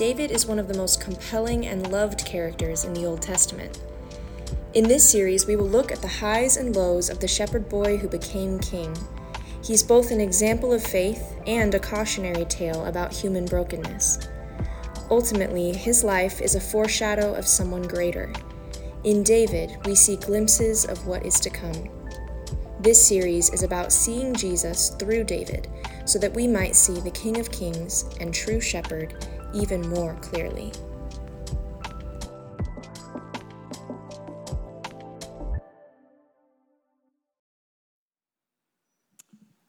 David is one of the most compelling and loved characters in the Old Testament. In this series, we will look at the highs and lows of the shepherd boy who became king. He's both an example of faith and a cautionary tale about human brokenness. Ultimately, his life is a foreshadow of someone greater. In David, we see glimpses of what is to come. This series is about seeing Jesus through David so that we might see the King of Kings and true shepherd even more clearly.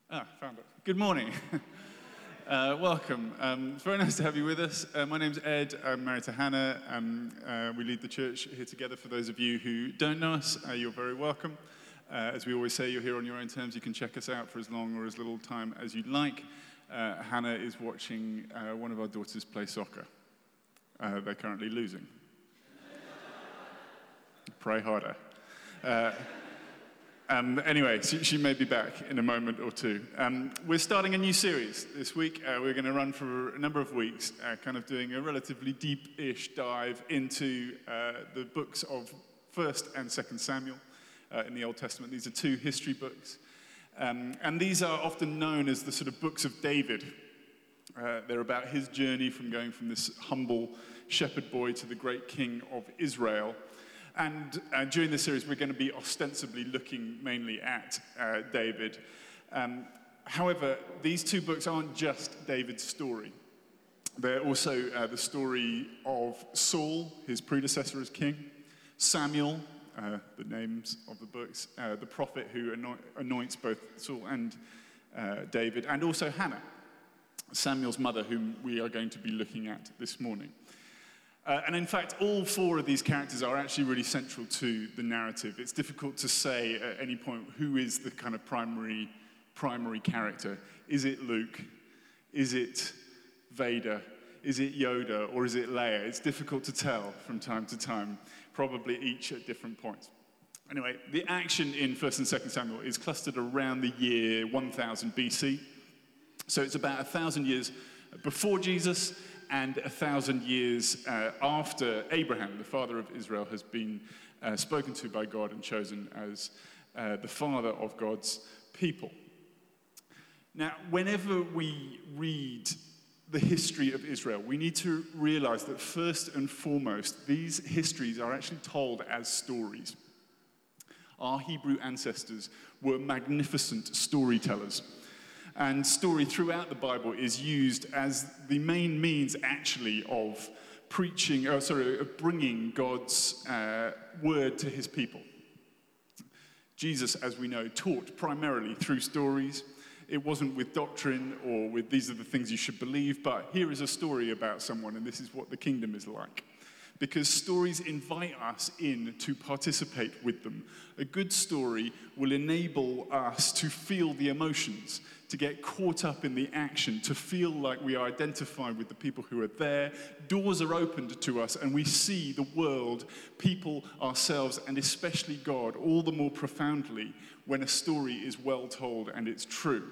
Ah, found it. Good morning. Uh, welcome. Um, it's very nice to have you with us. Uh, my name's Ed. I'm married to Hannah. Um, uh, we lead the church here together. For those of you who don't know us, uh, you're very welcome. Uh, as we always say, you're here on your own terms. You can check us out for as long or as little time as you'd like. Uh, Hannah is watching one of our daughters play soccer. they're currently losing. Pray harder. Um, anyway, she, she, may be back in a moment or two. Um, we're starting a new series this week. Uh, we're going to run for a number of weeks, uh, kind of doing a relatively deep ish dive into uh, the books of 1st and 2nd Samuel uh, in the Old Testament. These are two history books. Um, and these are often known as the sort of books of David. Uh, they're about his journey from going from this humble shepherd boy to the great king of Israel. And uh, during this series, we're going to be ostensibly looking mainly at uh, David. Um, however, these two books aren't just David's story. They're also uh, the story of Saul, his predecessor as king, Samuel, uh, the names of the books, uh, the prophet who anoints both Saul and uh, David, and also Hannah, Samuel's mother, whom we are going to be looking at this morning. Uh, and in fact, all four of these characters are actually really central to the narrative. It's difficult to say at any point who is the kind of primary, primary character. Is it Luke? Is it Vader? Is it Yoda? Or is it Leia? It's difficult to tell from time to time, probably each at different points. Anyway, the action in 1st and 2nd Samuel is clustered around the year 1000 BC. So it's about a thousand years before Jesus and a thousand years uh, after Abraham, the father of Israel, has been uh, spoken to by God and chosen as uh, the father of God's people. Now, whenever we read the history of Israel, we need to realize that first and foremost, these histories are actually told as stories. Our Hebrew ancestors were magnificent storytellers. And story throughout the Bible is used as the main means, actually, of preaching, or uh, sorry, of bringing God's uh, word to his people. Jesus, as we know, taught primarily through stories. It wasn't with doctrine or with these are the things you should believe, but here is a story about someone, and this is what the kingdom is like because stories invite us in to participate with them. A good story will enable us to feel the emotions, to get caught up in the action, to feel like we are identified with the people who are there. Doors are opened to us, and we see the world, people, ourselves, and especially God all the more profoundly when a story is well told and it's true.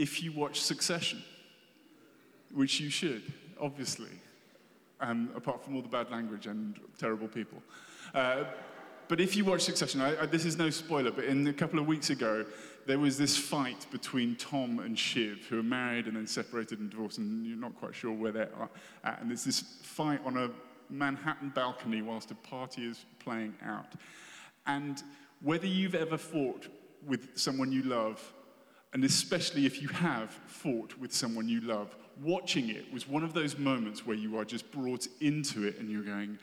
If you watch Succession, which you should, obviously um, apart from all the bad language and terrible people. Uh, but if you watch Succession, I, I, this is no spoiler, but in a couple of weeks ago, there was this fight between Tom and Shiv, who are married and then separated and divorced, and you're not quite sure where they're at. And there's this fight on a Manhattan balcony whilst a party is playing out. And whether you've ever fought with someone you love, and especially if you have fought with someone you love, watching it was one of those moments where you are just brought into it and you're going,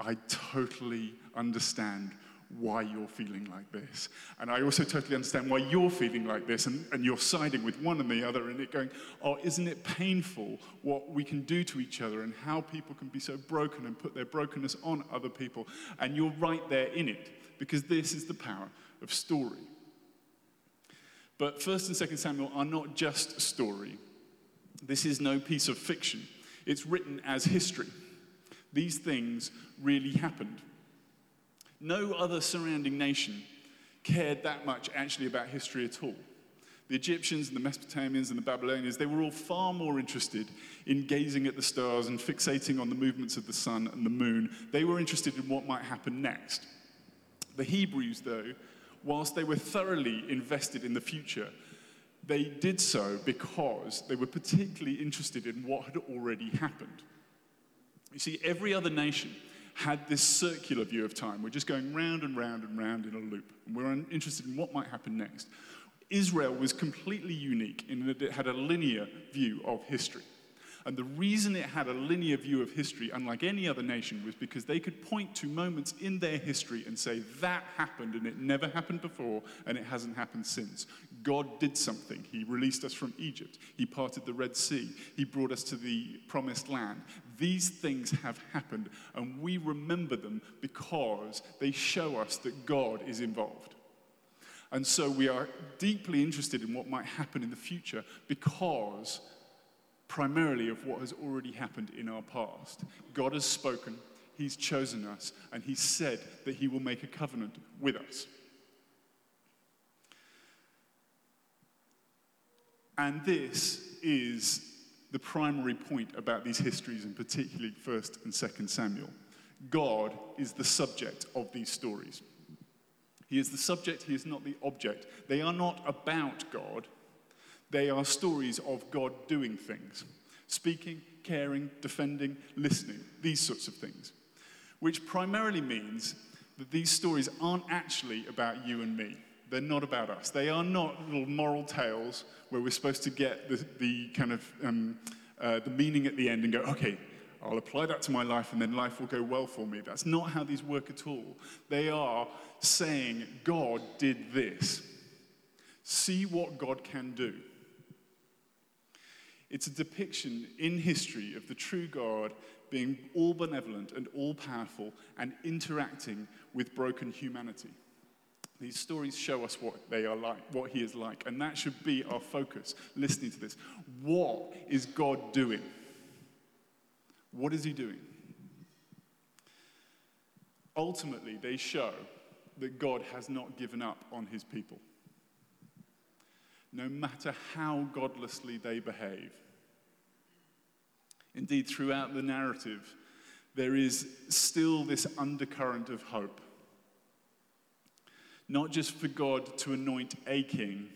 I totally understand why you're feeling like this. And I also totally understand why you're feeling like this, and, and you're siding with one and the other, and it going, oh, isn't it painful what we can do to each other and how people can be so broken and put their brokenness on other people? And you're right there in it, because this is the power of story. But 1st and 2nd Samuel are not just story. This is no piece of fiction, it's written as history. These things really happened. No other surrounding nation cared that much actually about history at all. The Egyptians and the Mesopotamians and the Babylonians, they were all far more interested in gazing at the stars and fixating on the movements of the sun and the moon. They were interested in what might happen next. The Hebrews, though, whilst they were thoroughly invested in the future, they did so because they were particularly interested in what had already happened. You see, every other nation had this circular view of time. We're just going round and round and round in a loop. And we're interested in what might happen next. Israel was completely unique in that it had a linear view of history. And the reason it had a linear view of history, unlike any other nation, was because they could point to moments in their history and say, that happened and it never happened before and it hasn't happened since. God did something. He released us from Egypt, He parted the Red Sea, He brought us to the promised land. These things have happened, and we remember them because they show us that God is involved. And so we are deeply interested in what might happen in the future because primarily of what has already happened in our past. God has spoken, He's chosen us, and He said that He will make a covenant with us. And this is the primary point about these histories, and particularly 1st and 2nd Samuel. God is the subject of these stories. He is the subject, he is not the object. They are not about God, they are stories of God doing things speaking, caring, defending, listening, these sorts of things. Which primarily means that these stories aren't actually about you and me. They're not about us. They are not little moral tales where we're supposed to get the, the kind of um, uh, the meaning at the end and go, okay, I'll apply that to my life and then life will go well for me. That's not how these work at all. They are saying, God did this. See what God can do. It's a depiction in history of the true God being all benevolent and all powerful and interacting with broken humanity. These stories show us what they are like, what he is like, and that should be our focus listening to this. What is God doing? What is he doing? Ultimately, they show that God has not given up on his people no matter how godlessly they behave. Indeed, throughout the narrative, there is still this undercurrent of hope. Not just for God to anoint a king,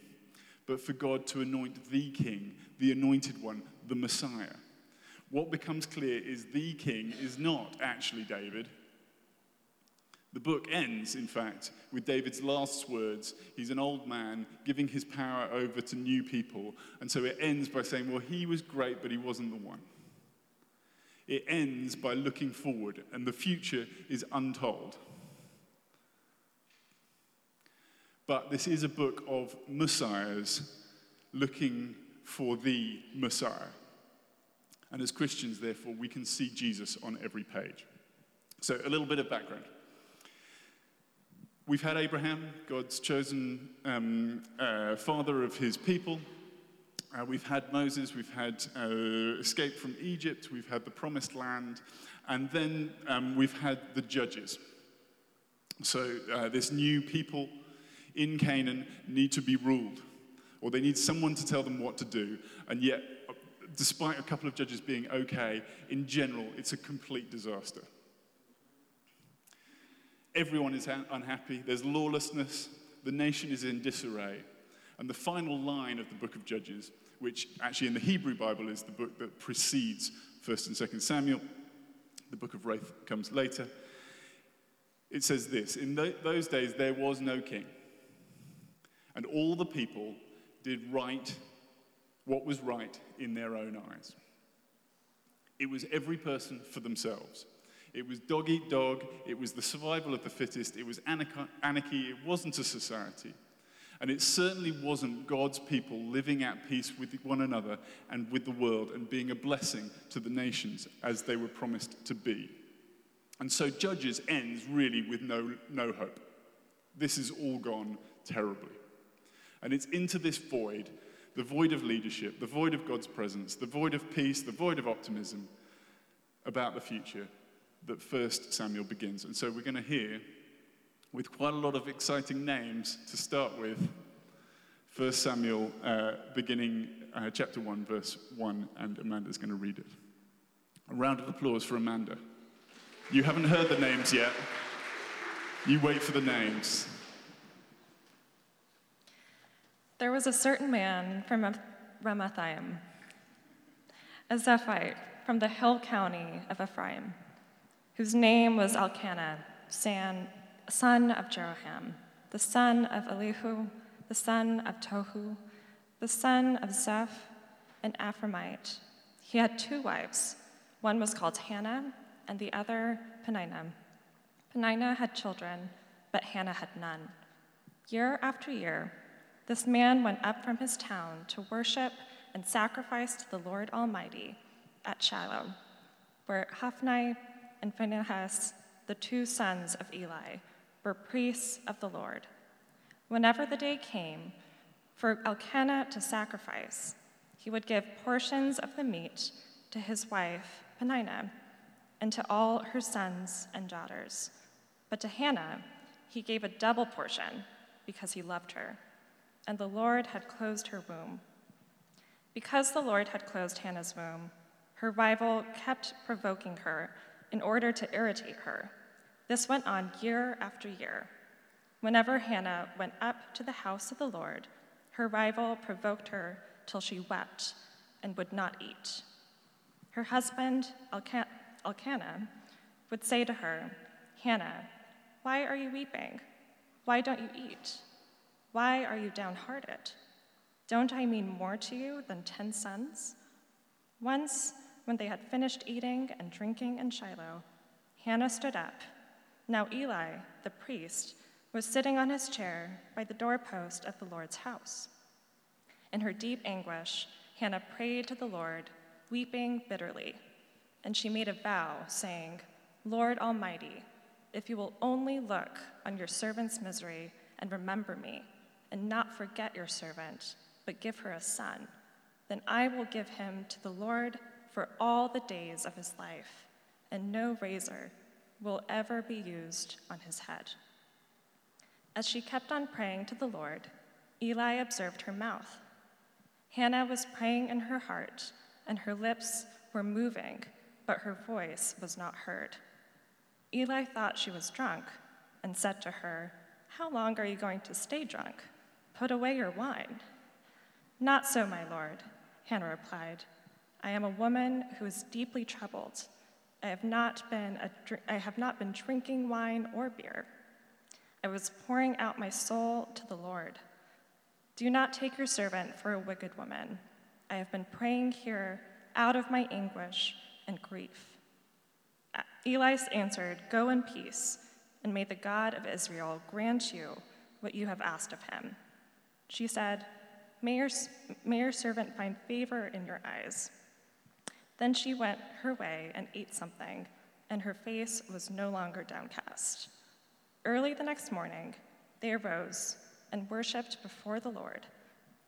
but for God to anoint the king, the anointed one, the Messiah. What becomes clear is the king is not actually David the book ends, in fact, with David's last words. He's an old man giving his power over to new people. And so it ends by saying, well, he was great, but he wasn't the one. It ends by looking forward, and the future is untold. But this is a book of messiahs looking for the Messiah. And as Christians, therefore, we can see Jesus on every page. So, a little bit of background. We've had Abraham, God's chosen um, uh, father of his people. Uh, we've had Moses, we've had uh, escape from Egypt, we've had the promised land, and then um, we've had the judges. So, uh, this new people in Canaan need to be ruled, or they need someone to tell them what to do. And yet, despite a couple of judges being okay, in general, it's a complete disaster. Everyone is unhappy. There's lawlessness. The nation is in disarray. And the final line of the book of Judges, which actually in the Hebrew Bible is the book that precedes 1st and 2nd Samuel, the book of Ruth comes later. It says this In those days, there was no king, and all the people did right what was right in their own eyes. It was every person for themselves. It was dog eat dog. It was the survival of the fittest. It was anarchy. It wasn't a society. And it certainly wasn't God's people living at peace with one another and with the world and being a blessing to the nations as they were promised to be. And so Judges ends really with no, no hope. This is all gone terribly. And it's into this void, the void of leadership, the void of God's presence, the void of peace, the void of optimism about the future that First Samuel begins. And so we're going to hear, with quite a lot of exciting names to start with, First Samuel, uh, beginning uh, chapter 1, verse 1, and Amanda's going to read it. A round of applause for Amanda. You haven't heard the names yet. You wait for the names. There was a certain man from Ramathaim, a Zephite from the hill county of Ephraim, whose name was Elkanah, son of Jeroham, the son of Elihu, the son of Tohu, the son of Zeph, an Ephraimite. He had two wives. One was called Hannah, and the other Peninnah. Peninnah had children, but Hannah had none. Year after year, this man went up from his town to worship and sacrifice to the Lord Almighty at Shiloh, where Hophni and Phinehas, the two sons of Eli, were priests of the Lord. Whenever the day came for Elkanah to sacrifice, he would give portions of the meat to his wife, Peninnah, and to all her sons and daughters. But to Hannah, he gave a double portion because he loved her, and the Lord had closed her womb. Because the Lord had closed Hannah's womb, her rival kept provoking her in order to irritate her. This went on year after year. Whenever Hannah went up to the house of the Lord, her rival provoked her till she wept and would not eat. Her husband, Elkanah, would say to her, Hannah, why are you weeping? Why don't you eat? Why are you downhearted? Don't I mean more to you than ten sons? Once, when they had finished eating and drinking in Shiloh, Hannah stood up. Now Eli, the priest, was sitting on his chair by the doorpost of the Lord's house. In her deep anguish, Hannah prayed to the Lord, weeping bitterly. And she made a vow, saying, Lord Almighty, if you will only look on your servant's misery and remember me, and not forget your servant, but give her a son, then I will give him to the Lord for all the days of his life, and no razor will ever be used on his head. As she kept on praying to the Lord, Eli observed her mouth. Hannah was praying in her heart, and her lips were moving, but her voice was not heard. Eli thought she was drunk and said to her, How long are you going to stay drunk? Put away your wine. Not so, my lord, Hannah replied. I am a woman who is deeply troubled. I have not been, a, I have not been drinking wine or beer. I was pouring out my soul to the Lord. Do not take your servant for a wicked woman. I have been praying here out of my anguish and grief. Uh, Eli answered, Go in peace, and may the God of Israel grant you what you have asked of him. She said, May your, may your servant find favor in your eyes. Then she went her way and ate something, and her face was no longer downcast. Early the next morning, they arose and worshiped before the Lord,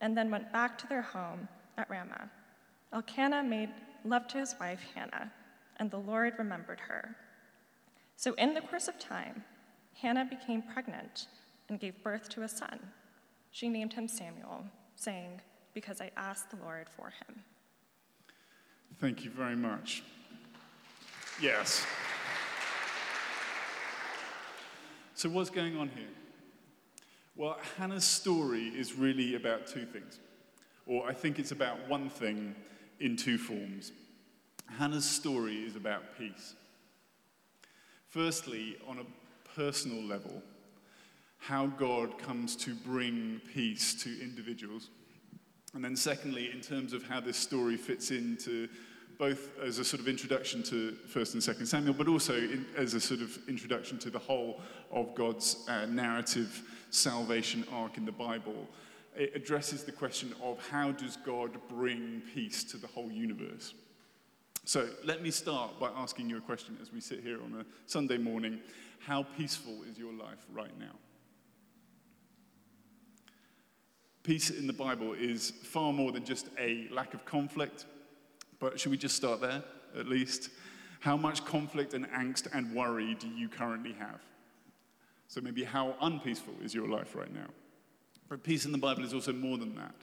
and then went back to their home at Ramah. Elkanah made love to his wife Hannah, and the Lord remembered her. So, in the course of time, Hannah became pregnant and gave birth to a son. She named him Samuel saying, Because I asked the Lord for him. Thank you very much. Yes. So, what's going on here? Well, Hannah's story is really about two things, or I think it's about one thing in two forms. Hannah's story is about peace. Firstly, on a personal level, how God comes to bring peace to individuals. And then, secondly, in terms of how this story fits into both as a sort of introduction to 1st and 2nd Samuel, but also in, as a sort of introduction to the whole of God's uh, narrative salvation arc in the Bible. It addresses the question of how does God bring peace to the whole universe? So let me start by asking you a question as we sit here on a Sunday morning. How peaceful is your life right now? Peace in the Bible is far more than just a lack of conflict, but should we just start there at least? How much conflict and angst and worry do you currently have? So maybe how unpeaceful is your life right now? But peace in the Bible is also more than that.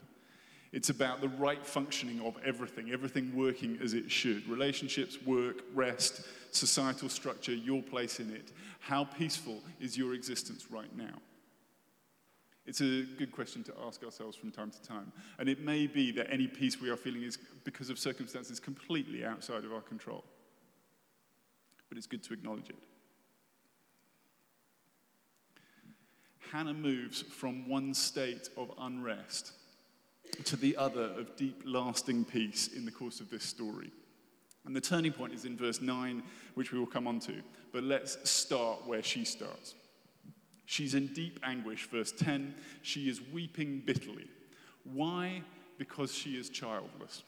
It's about the right functioning of everything, everything working as it should relationships, work, rest, societal structure, your place in it. How peaceful is your existence right now? It's a good question to ask ourselves from time to time. And it may be that any peace we are feeling is because of circumstances completely outside of our control. But it's good to acknowledge it. Hannah moves from one state of unrest to the other of deep, lasting peace in the course of this story. And the turning point is in verse 9, which we will come on to. But let's start where she starts. She's in deep anguish. Verse 10 she is weeping bitterly. Why? Because she is childless.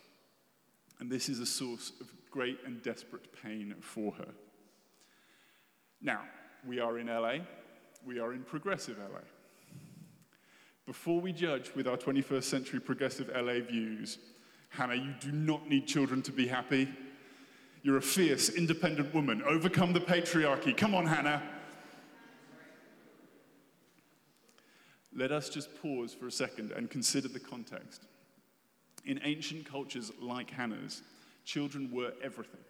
And this is a source of great and desperate pain for her. Now, we are in LA, we are in progressive LA. Before we judge with our 21st century progressive LA views, Hannah, you do not need children to be happy. You're a fierce, independent woman. Overcome the patriarchy. Come on, Hannah. Let us just pause for a second and consider the context. In ancient cultures like Hannah's, children were everything.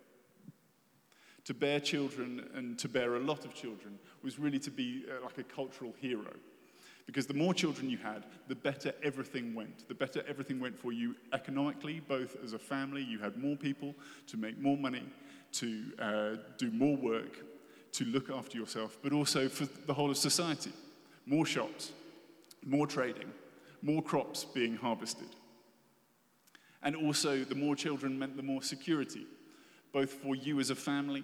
To bear children and to bear a lot of children was really to be uh, like a cultural hero. Because the more children you had, the better everything went. The better everything went for you economically, both as a family, you had more people to make more money, to uh, do more work, to look after yourself, but also for the whole of society. More shops, more trading, more crops being harvested. And also, the more children meant the more security, both for you as a family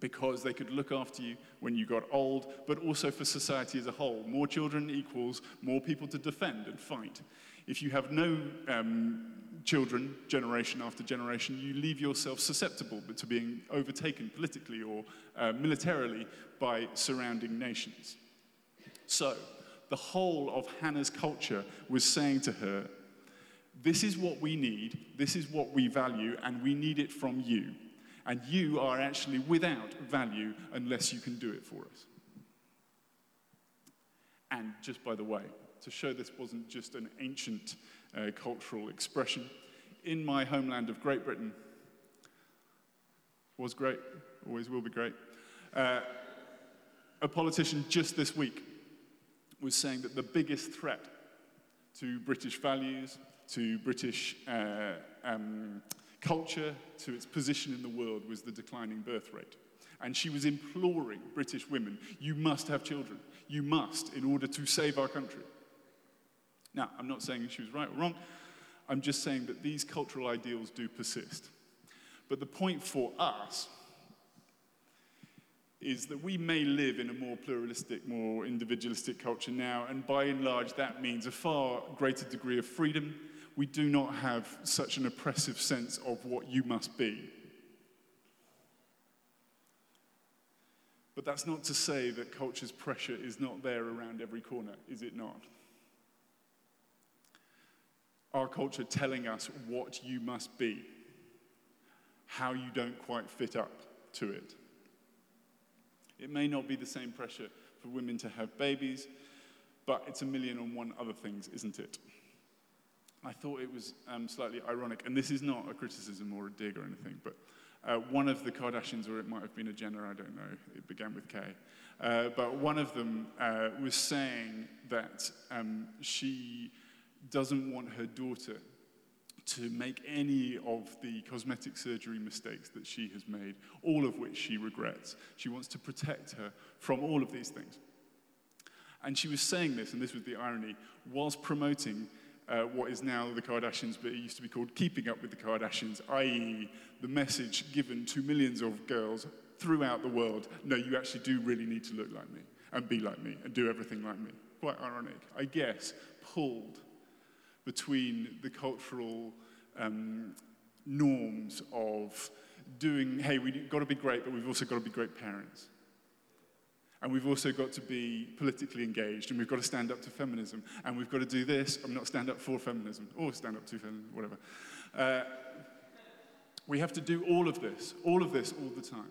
because they could look after you when you got old, but also for society as a whole. More children equals more people to defend and fight. If you have no um, children, generation after generation, you leave yourself susceptible to being overtaken politically or uh, militarily by surrounding nations. So, the whole of Hannah's culture was saying to her, This is what we need, this is what we value, and we need it from you and you are actually without value unless you can do it for us. And just by the way, to show this wasn't just an ancient uh, cultural expression, in my homeland of Great Britain, was great, always will be great. Uh, a politician just this week was saying that the biggest threat to British values, to British uh, um, culture to its position in the world was the declining birth rate. And she was imploring British women, you must have children. You must, in order to save our country. Now, I'm not saying she was right or wrong. I'm just saying that these cultural ideals do persist. But the point for us is that we may live in a more pluralistic, more individualistic culture now, and by and large, that means a far greater degree of freedom we do not have such an oppressive sense of what you must be. But that's not to say that culture's pressure is not there around every corner, is it not? Our culture telling us what you must be, how you don't quite fit up to it. It may not be the same pressure for women to have babies, but it's a million and one other things, isn't it? I thought it was um, slightly ironic, and this is not a criticism or a dig or anything, but uh, one of the Kardashians, or it might have been a Jenner, I don't know, it began with K, uh, but one of them uh, was saying that um, she doesn't want her daughter to make any of the cosmetic surgery mistakes that she has made, all of which she regrets. She wants to protect her from all of these things. And she was saying this, and this was the irony, whilst promoting uh, what is now the Kardashians, but it used to be called Keeping Up with the Kardashians, i.e., the message given to millions of girls throughout the world no, you actually do really need to look like me and be like me and do everything like me. Quite ironic, I guess, pulled between the cultural um, norms of doing, hey, we've got to be great, but we've also got to be great parents. And we've also got to be politically engaged, and we've got to stand up to feminism. And we've got to do this, I'm not stand up for feminism, or stand up to feminism, whatever. Uh, we have to do all of this, all of this, all the time.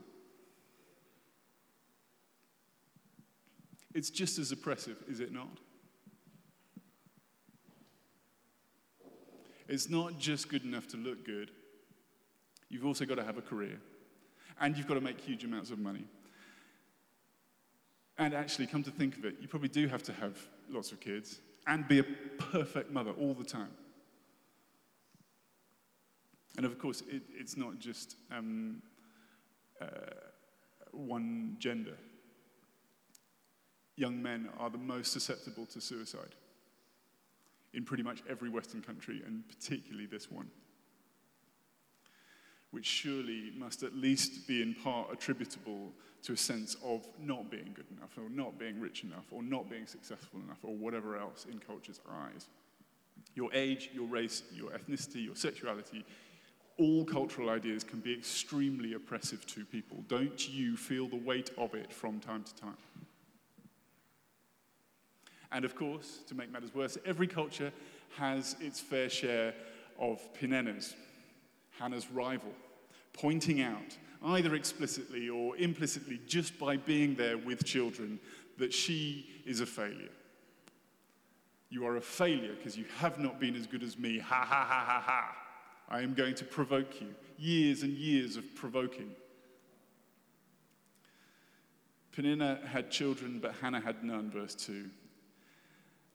It's just as oppressive, is it not? It's not just good enough to look good, you've also got to have a career, and you've got to make huge amounts of money. And actually, come to think of it, you probably do have to have lots of kids and be a perfect mother all the time. And of course, it, it's not just um, uh, one gender. Young men are the most susceptible to suicide in pretty much every Western country, and particularly this one, which surely must at least be in part attributable to a sense of not being good enough, or not being rich enough, or not being successful enough, or whatever else in culture's eyes. Your age, your race, your ethnicity, your sexuality, all cultural ideas can be extremely oppressive to people. Don't you feel the weight of it from time to time? And of course, to make matters worse, every culture has its fair share of Peninnahs, Hannah's rival, pointing out, either explicitly or implicitly, just by being there with children, that she is a failure. You are a failure because you have not been as good as me. Ha ha ha ha ha. I am going to provoke you. Years and years of provoking. Peninnah had children, but Hannah had none, verse 2.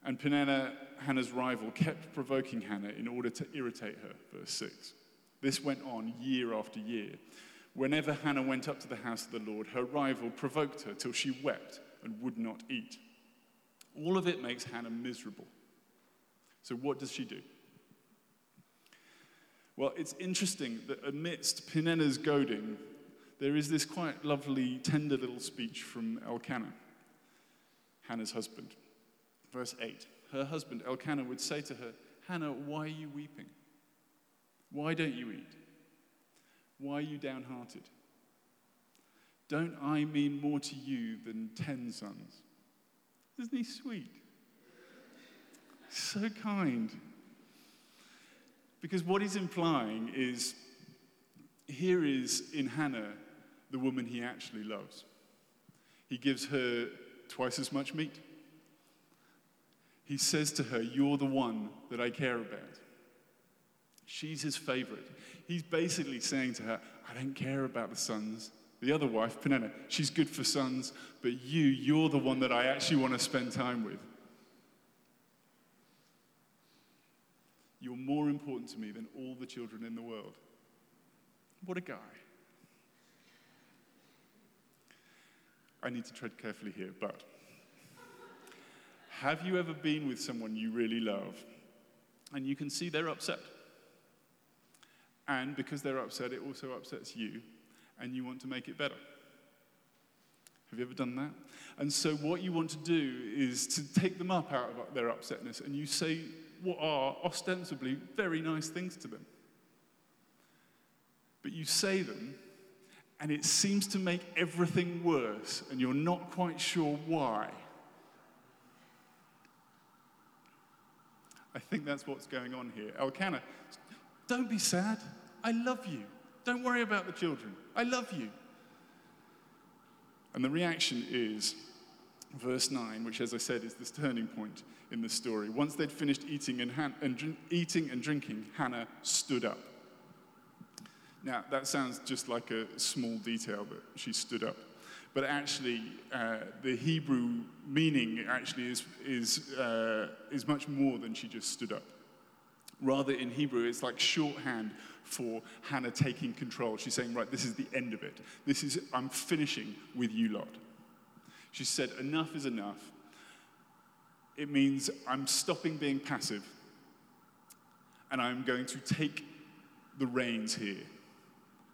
And Peninnah, Hannah's rival, kept provoking Hannah in order to irritate her, verse 6. This went on year after year. Whenever Hannah went up to the house of the Lord, her rival provoked her till she wept and would not eat. All of it makes Hannah miserable. So, what does she do? Well, it's interesting that amidst Peninnah's goading, there is this quite lovely, tender little speech from Elkanah, Hannah's husband. Verse 8 Her husband, Elkanah, would say to her, Hannah, why are you weeping? Why don't you eat? Why are you downhearted? Don't I mean more to you than ten sons? Isn't he sweet? So kind. Because what he's implying is here is in Hannah the woman he actually loves. He gives her twice as much meat. He says to her, You're the one that I care about. She's his favorite. He's basically saying to her, I don't care about the sons. The other wife, Peninnah, she's good for sons, but you, you're the one that I actually want to spend time with. You're more important to me than all the children in the world. What a guy. I need to tread carefully here, but have you ever been with someone you really love and you can see they're upset? And because they're upset, it also upsets you, and you want to make it better. Have you ever done that? And so, what you want to do is to take them up out of their upsetness, and you say what are ostensibly very nice things to them. But you say them, and it seems to make everything worse, and you're not quite sure why. Think that's what's going on here. Elkanah, don't be sad. I love you. Don't worry about the children. I love you. And the reaction is verse 9, which, as I said, is this turning point in the story. Once they'd finished eating and, Han- and dr- eating and drinking, Hannah stood up. Now, that sounds just like a small detail that she stood up. But actually, uh, the Hebrew meaning actually is, is, uh, is much more than she just stood up. Rather, in Hebrew, it's like shorthand for Hannah taking control. She's saying, Right, this is the end of it. This is, I'm finishing with you lot. She said, Enough is enough. It means I'm stopping being passive and I'm going to take the reins here,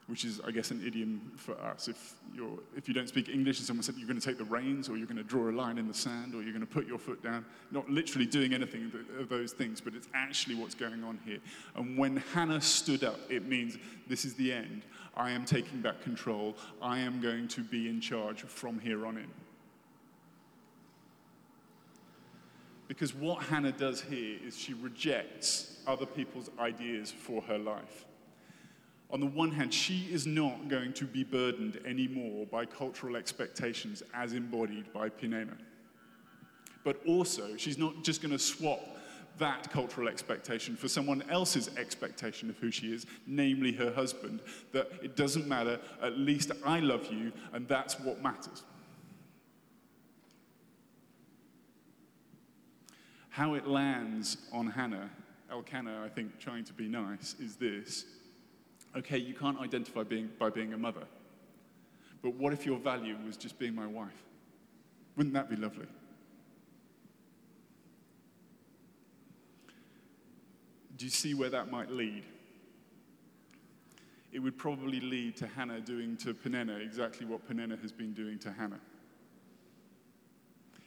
which is, I guess, an idiom for us. If, you're, if you don't speak English and someone said you're going to take the reins or you're going to draw a line in the sand or you're going to put your foot down, not literally doing anything of those things, but it's actually what's going on here. And when Hannah stood up, it means this is the end. I am taking back control. I am going to be in charge from here on in. Because what Hannah does here is she rejects other people's ideas for her life. On the one hand, she is not going to be burdened anymore by cultural expectations as embodied by Peninnah. But also, she's not just going to swap that cultural expectation for someone else's expectation of who she is, namely her husband, that it doesn't matter, at least I love you, and that's what matters. How it lands on Hannah, Elkanah, I think, trying to be nice, is this. Okay, you can't identify being, by being a mother, but what if your value was just being my wife? Wouldn't that be lovely? Do you see where that might lead? It would probably lead to Hannah doing to Peninnah exactly what Peninnah has been doing to Hannah.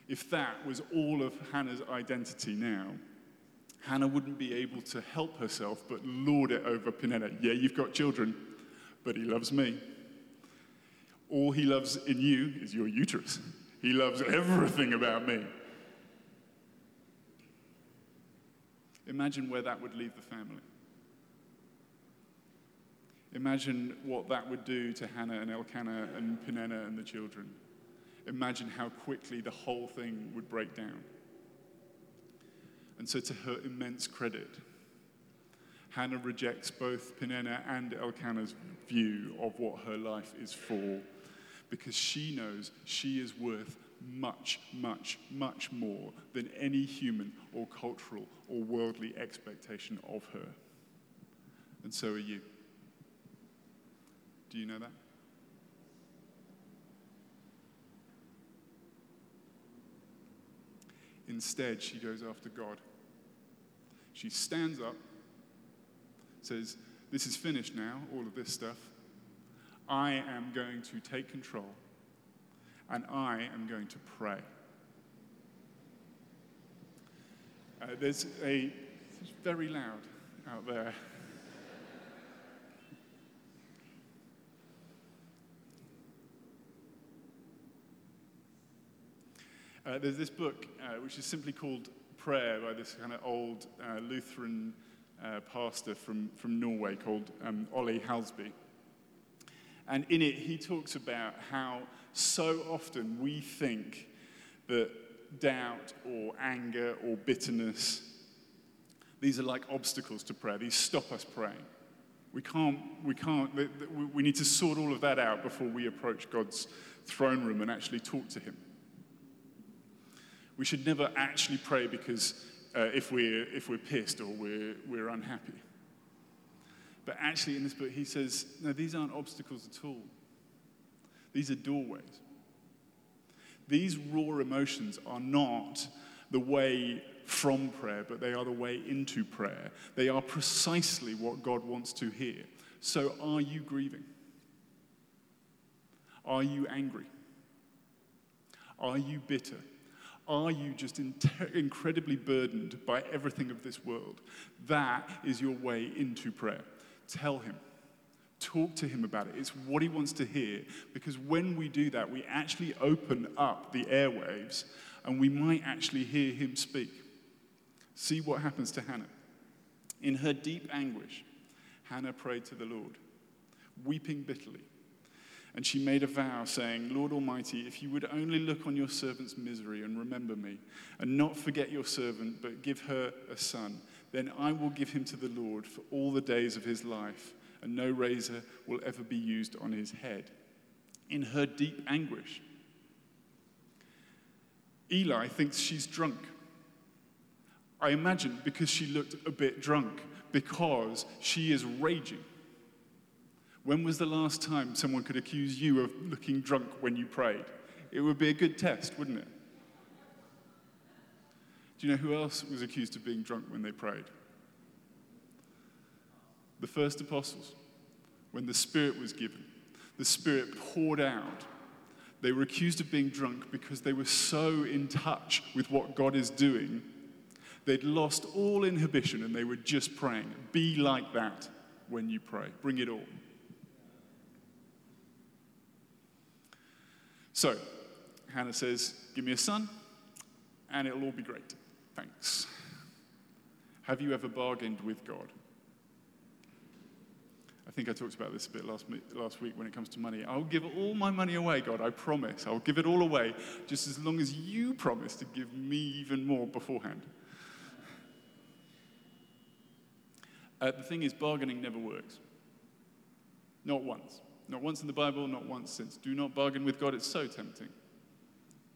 If that was all of Hannah's identity now, Hannah wouldn't be able to help herself but lord it over Peninnah. Yeah, you've got children, but he loves me. All he loves in you is your uterus. He loves everything about me. Imagine where that would leave the family. Imagine what that would do to Hannah and Elkanah and Peninnah and the children. Imagine how quickly the whole thing would break down. And so, to her immense credit, Hannah rejects both Peninnah and Elkanah's view of what her life is for because she knows she is worth much, much, much more than any human or cultural or worldly expectation of her. And so are you. Do you know that? Instead, she goes after God. She stands up, says, This is finished now, all of this stuff. I am going to take control and I am going to pray. Uh, there's a, very loud out there. Uh, there's this book uh, which is simply called Prayer by this kind of old uh, Lutheran uh, pastor from, from Norway called um, Ole Hallesby. And in it, he talks about how so often we think that doubt or anger or bitterness, these are like obstacles to prayer. These stop us praying. We can't, we can't, we need to sort all of that out before we approach God's throne room and actually talk to Him. We should never actually pray because uh, if, we're, if we're pissed or we're, we're unhappy. But actually, in this book, he says, no, these aren't obstacles at all. These are doorways. These raw emotions are not the way from prayer, but they are the way into prayer. They are precisely what God wants to hear. So, are you grieving? Are you angry? Are you bitter? Are you just incredibly burdened by everything of this world? That is your way into prayer. Tell him. Talk to him about it. It's what he wants to hear because when we do that, we actually open up the airwaves and we might actually hear him speak. See what happens to Hannah. In her deep anguish, Hannah prayed to the Lord, weeping bitterly. And she made a vow, saying, Lord Almighty, if you would only look on your servant's misery and remember me, and not forget your servant, but give her a son, then I will give him to the Lord for all the days of his life, and no razor will ever be used on his head. In her deep anguish, Eli thinks she's drunk. I imagine because she looked a bit drunk, because she is raging. When was the last time someone could accuse you of looking drunk when you prayed? It would be a good test, wouldn't it? Do you know who else was accused of being drunk when they prayed? The first apostles. When the Spirit was given, the Spirit poured out. They were accused of being drunk because they were so in touch with what God is doing. They'd lost all inhibition and they were just praying. Be like that when you pray. Bring it all. So, Hannah says, Give me a son, and it'll all be great. Thanks. Have you ever bargained with God? I think I talked about this a bit last, last week when it comes to money. I'll give all my money away, God, I promise. I'll give it all away, just as long as you promise to give me even more beforehand. Uh, the thing is, bargaining never works. Not once. Not once in the Bible, not once since. Do not bargain with God, it's so tempting.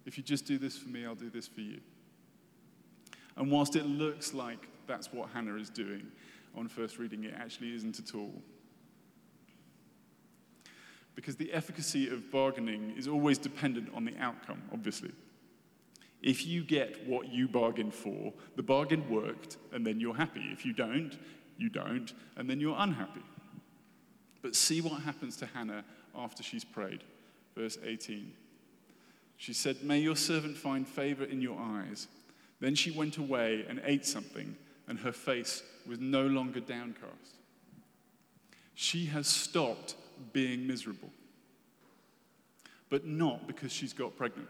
If you just do this for me, I'll do this for you. And whilst it looks like that's what Hannah is doing on first reading, it actually isn't at all. Because the efficacy of bargaining is always dependent on the outcome, obviously. If you get what you bargained for, the bargain worked, and then you're happy. If you don't, you don't, and then you're unhappy. But see what happens to Hannah after she's prayed. Verse 18. She said, May your servant find favor in your eyes. Then she went away and ate something, and her face was no longer downcast. She has stopped being miserable, but not because she's got pregnant.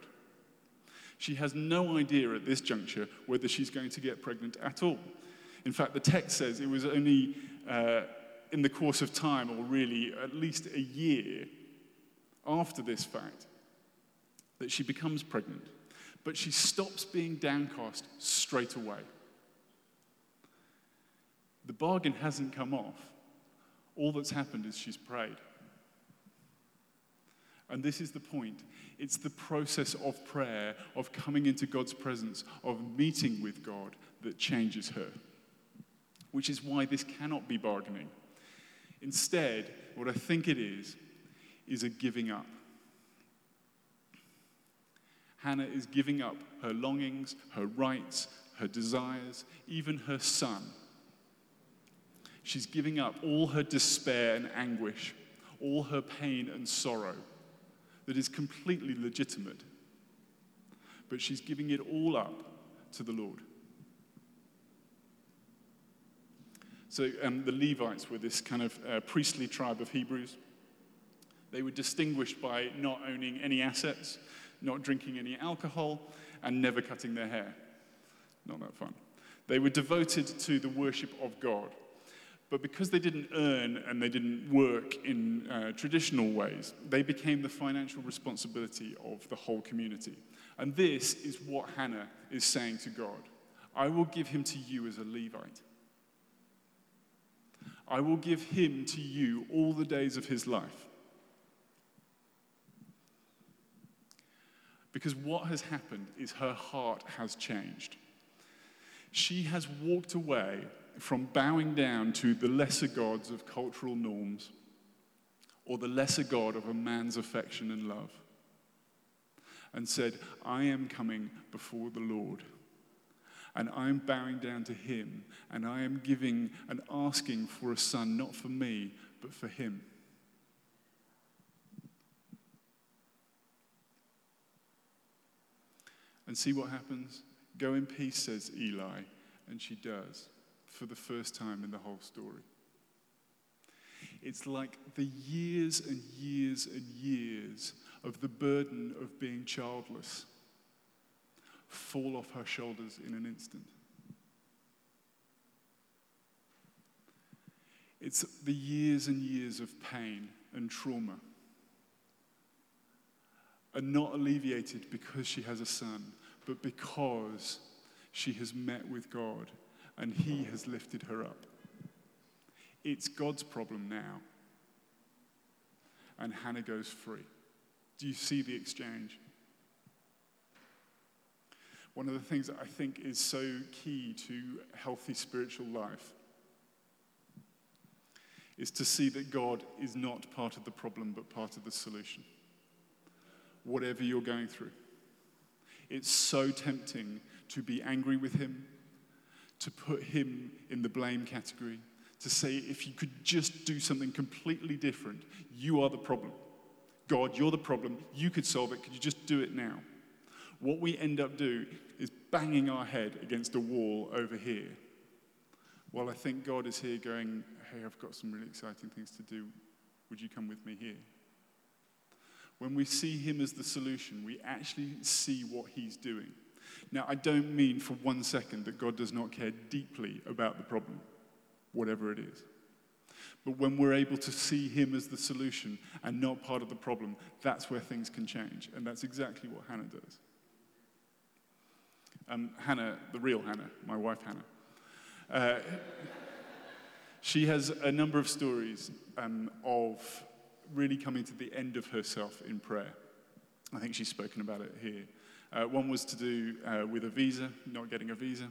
She has no idea at this juncture whether she's going to get pregnant at all. In fact, the text says it was only uh, in the course of time, or really at least a year after this fact, that she becomes pregnant. But she stops being downcast straight away. The bargain hasn't come off. All that's happened is she's prayed. And this is the point. It's the process of prayer, of coming into God's presence, of meeting with God that changes her. Which is why this cannot be bargaining. Instead, what I think it is, is a giving up. Hannah is giving up her longings, her rights, her desires, even her son. She's giving up all her despair and anguish, all her pain and sorrow that is completely legitimate. But she's giving it all up to the Lord. So um, the Levites were this kind of uh, priestly tribe of Hebrews. They were distinguished by not owning any assets, not drinking any alcohol, and never cutting their hair. Not that fun. They were devoted to the worship of God. But because they didn't earn and they didn't work in uh, traditional ways, they became the financial responsibility of the whole community. And this is what Hannah is saying to God I will give him to you as a Levite. I will give him to you all the days of his life. Because what has happened is her heart has changed. She has walked away from bowing down to the lesser gods of cultural norms or the lesser God of a man's affection and love and said, I am coming before the Lord and I'm bowing down to him, and I am giving and asking for a son, not for me, but for him. And see what happens? Go in peace, says Eli, and she does for the first time in the whole story. It's like the years and years and years of the burden of being childless fall off her shoulders in an instant. It's the years and years of pain and trauma are not alleviated because she has a son, but because she has met with God and He has lifted her up. It's God's problem now. And Hannah goes free. Do you see the exchange? One of the things that I think is so key to healthy spiritual life is to see that God is not part of the problem, but part of the solution. Whatever you're going through, it's so tempting to be angry with Him, to put Him in the blame category, to say, if you could just do something completely different, you are the problem. God, you're the problem. You could solve it. Could you just do it now? What we end up doing is banging our head against a wall over here. While I think God is here going, hey, I've got some really exciting things to do. Would you come with me here? When we see Him as the solution, we actually see what He's doing. Now, I don't mean for one second that God does not care deeply about the problem, whatever it is. But when we're able to see Him as the solution and not part of the problem, that's where things can change. And that's exactly what Hannah does. Um, Hannah, the real Hannah, my wife Hannah, uh, She has a number of stories um, of really coming to the end of herself in prayer. I think she's spoken about it here. Uh, one was to do uh, with a visa, not getting a visa.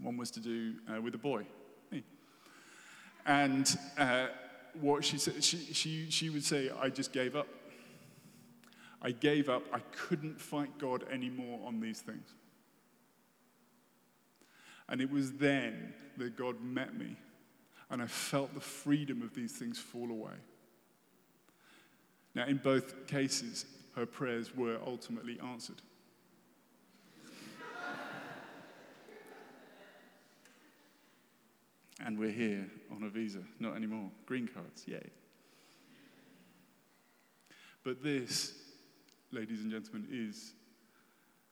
One was to do uh, with a boy, me. And uh, what she said, she, she, she would say, I just gave up. I gave up. I couldn't fight God anymore on these things. And it was then that God met me, and I felt the freedom of these things fall away. Now, in both cases, her prayers were ultimately answered. and we're here on a visa. Not anymore. Green cards, yay. But this, ladies and gentlemen, is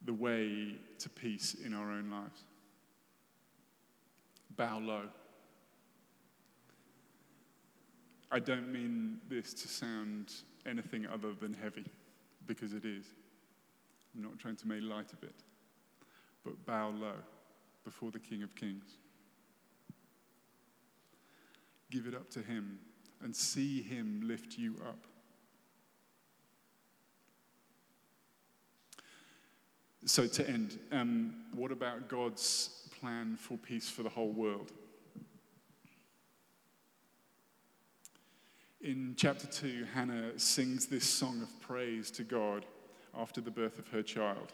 the way to peace in our own lives. Bow low. I don't mean this to sound anything other than heavy, because it is. I'm not trying to make light of it. But bow low before the King of Kings. Give it up to Him and see Him lift you up. So, to end, um, what about God's plan for peace for the whole world? In chapter 2, Hannah sings this song of praise to God after the birth of her child.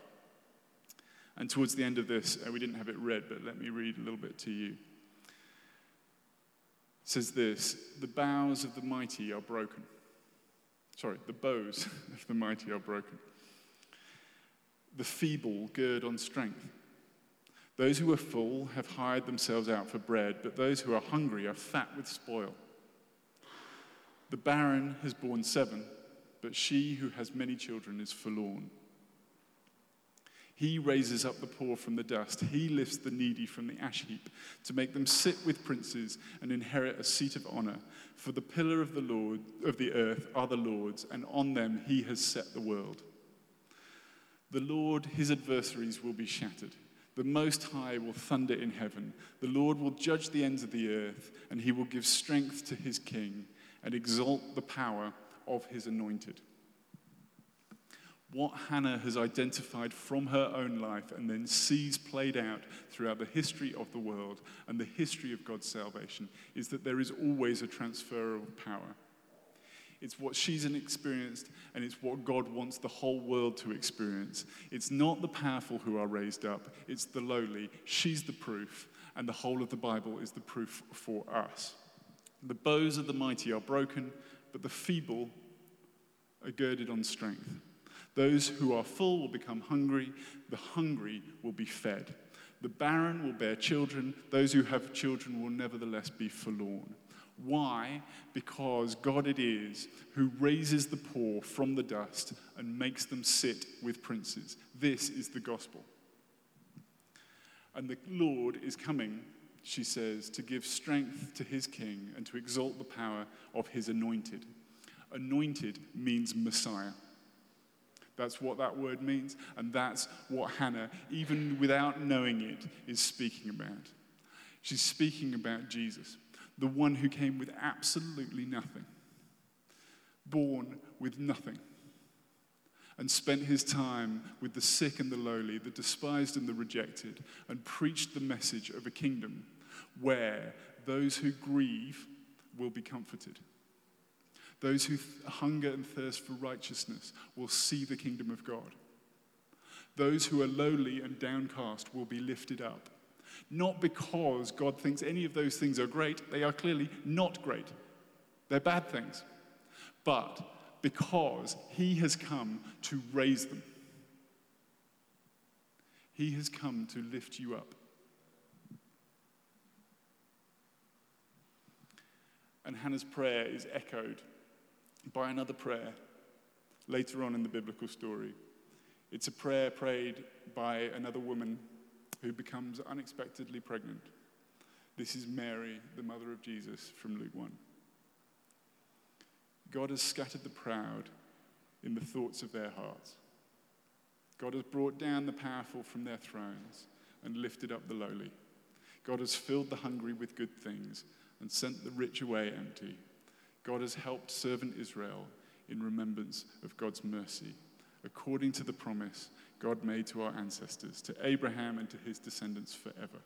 And towards the end of this, uh, we didn't have it read, but let me read a little bit to you. It says this The bows of the mighty are broken. Sorry, the bows of the mighty are broken. The feeble gird on strength. Those who are full have hired themselves out for bread, but those who are hungry are fat with spoil. The barren has borne seven, but she who has many children is forlorn. He raises up the poor from the dust. He lifts the needy from the ash heap to make them sit with princes and inherit a seat of honor. For the pillar of the Lord of the earth are the Lord's, and on them he has set the world. The Lord, his adversaries will be shattered. The Most High will thunder in heaven. The Lord will judge the ends of the earth, and he will give strength to his king and exalt the power of his anointed. What Hannah has identified from her own life and then sees played out throughout the history of the world and the history of God's salvation is that there is always a transfer of power. It's what she's experienced, and it's what God wants the whole world to experience. It's not the powerful who are raised up, it's the lowly. She's the proof, and the whole of the Bible is the proof for us. The bows of the mighty are broken, but the feeble are girded on strength. Those who are full will become hungry, the hungry will be fed. The barren will bear children, those who have children will nevertheless be forlorn. Why? Because God it is who raises the poor from the dust and makes them sit with princes. This is the gospel. And the Lord is coming she says, to give strength to his king and to exalt the power of his anointed. Anointed means Messiah. That's what that word means, and that's what Hannah, even without knowing it, is speaking about. She's speaking about Jesus, the one who came with absolutely nothing, born with nothing, and spent his time with the sick and the lowly, the despised and the rejected, and preached the message of a kingdom where those who grieve will be comforted. Those who th- hunger and thirst for righteousness will see the kingdom of God. Those who are lowly and downcast will be lifted up. Not because God thinks any of those things are great, they are clearly not great. They're bad things. But because He has come to raise them, He has come to lift you up. And Hannah's prayer is echoed by another prayer later on in the biblical story. It's a prayer prayed by another woman who becomes unexpectedly pregnant. This is Mary, the mother of Jesus, from Luke 1. God has scattered the proud in the thoughts of their hearts. God has brought down the powerful from their thrones and lifted up the lowly. God has filled the hungry with good things and sent the rich away empty. God has helped servant Israel in remembrance of God's mercy, according to the promise God made to our ancestors, to Abraham and to his descendants forever.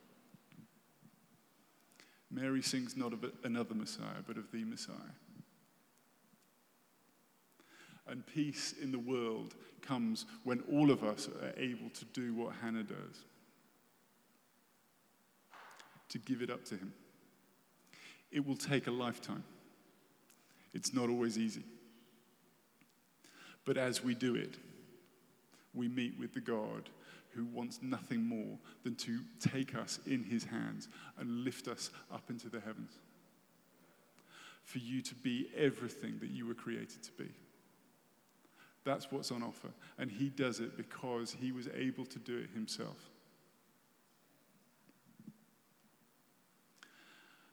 Mary sings not of another Messiah, but of the Messiah. And peace in the world comes when all of us are able to do what Hannah does to give it up to Him. It will take a lifetime, it's not always easy. But as we do it, we meet with the God who wants nothing more than to take us in his hands and lift us up into the heavens. For you to be everything that you were created to be. That's what's on offer. And he does it because he was able to do it himself.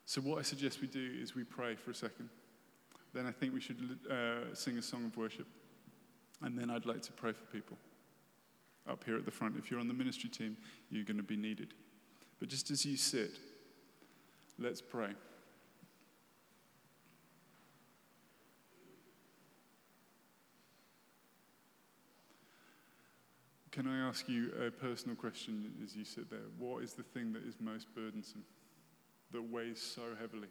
So, what I suggest we do is we pray for a second. Then I think we should uh, sing a song of worship. And then I'd like to pray for people up here at the front. If you're on the ministry team, you're going to be needed. But just as you sit, let's pray. Can I ask you a personal question as you sit there? What is the thing that is most burdensome, that weighs so heavily?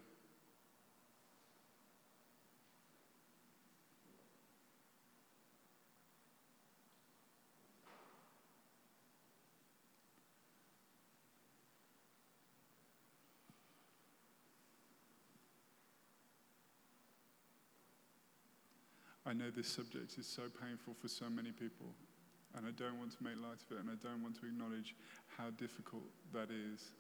Know this subject is so painful for so many people, and I don't want to make light of it, and I don't want to acknowledge how difficult that is.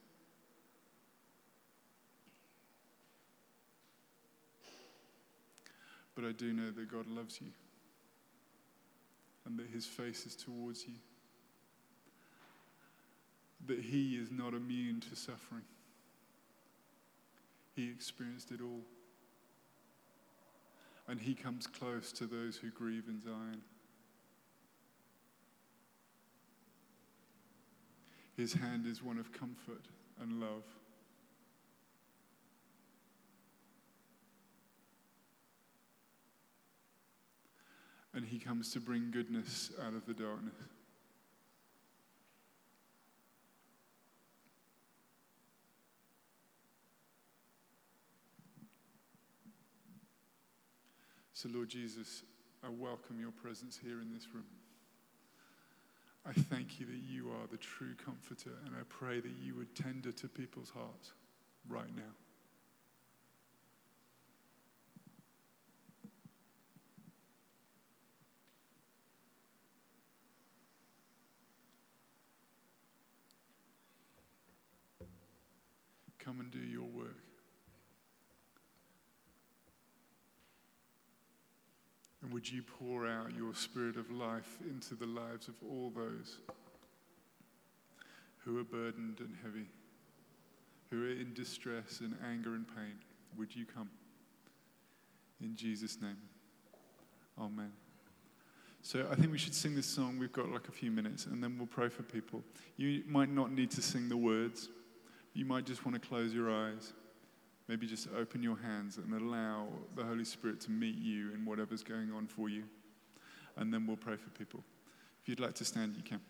But I do know that God loves you, and that His face is towards you, that He is not immune to suffering. He experienced it all and he comes close to those who grieve in Zion. His hand is one of comfort and love. And he comes to bring goodness out of the darkness. So, Lord Jesus, I welcome your presence here in this room. I thank you that you are the true comforter, and I pray that you would tender to people's hearts right now. Come and do your work. And would you pour out your spirit of life into the lives of all those who are burdened and heavy, who are in distress and anger and pain? Would you come? In Jesus' name. Amen. So I think we should sing this song. We've got like a few minutes and then we'll pray for people. You might not need to sing the words, you might just want to close your eyes. Maybe just open your hands and allow the Holy Spirit to meet you in whatever's going on for you. And then we'll pray for people. If you'd like to stand, you can.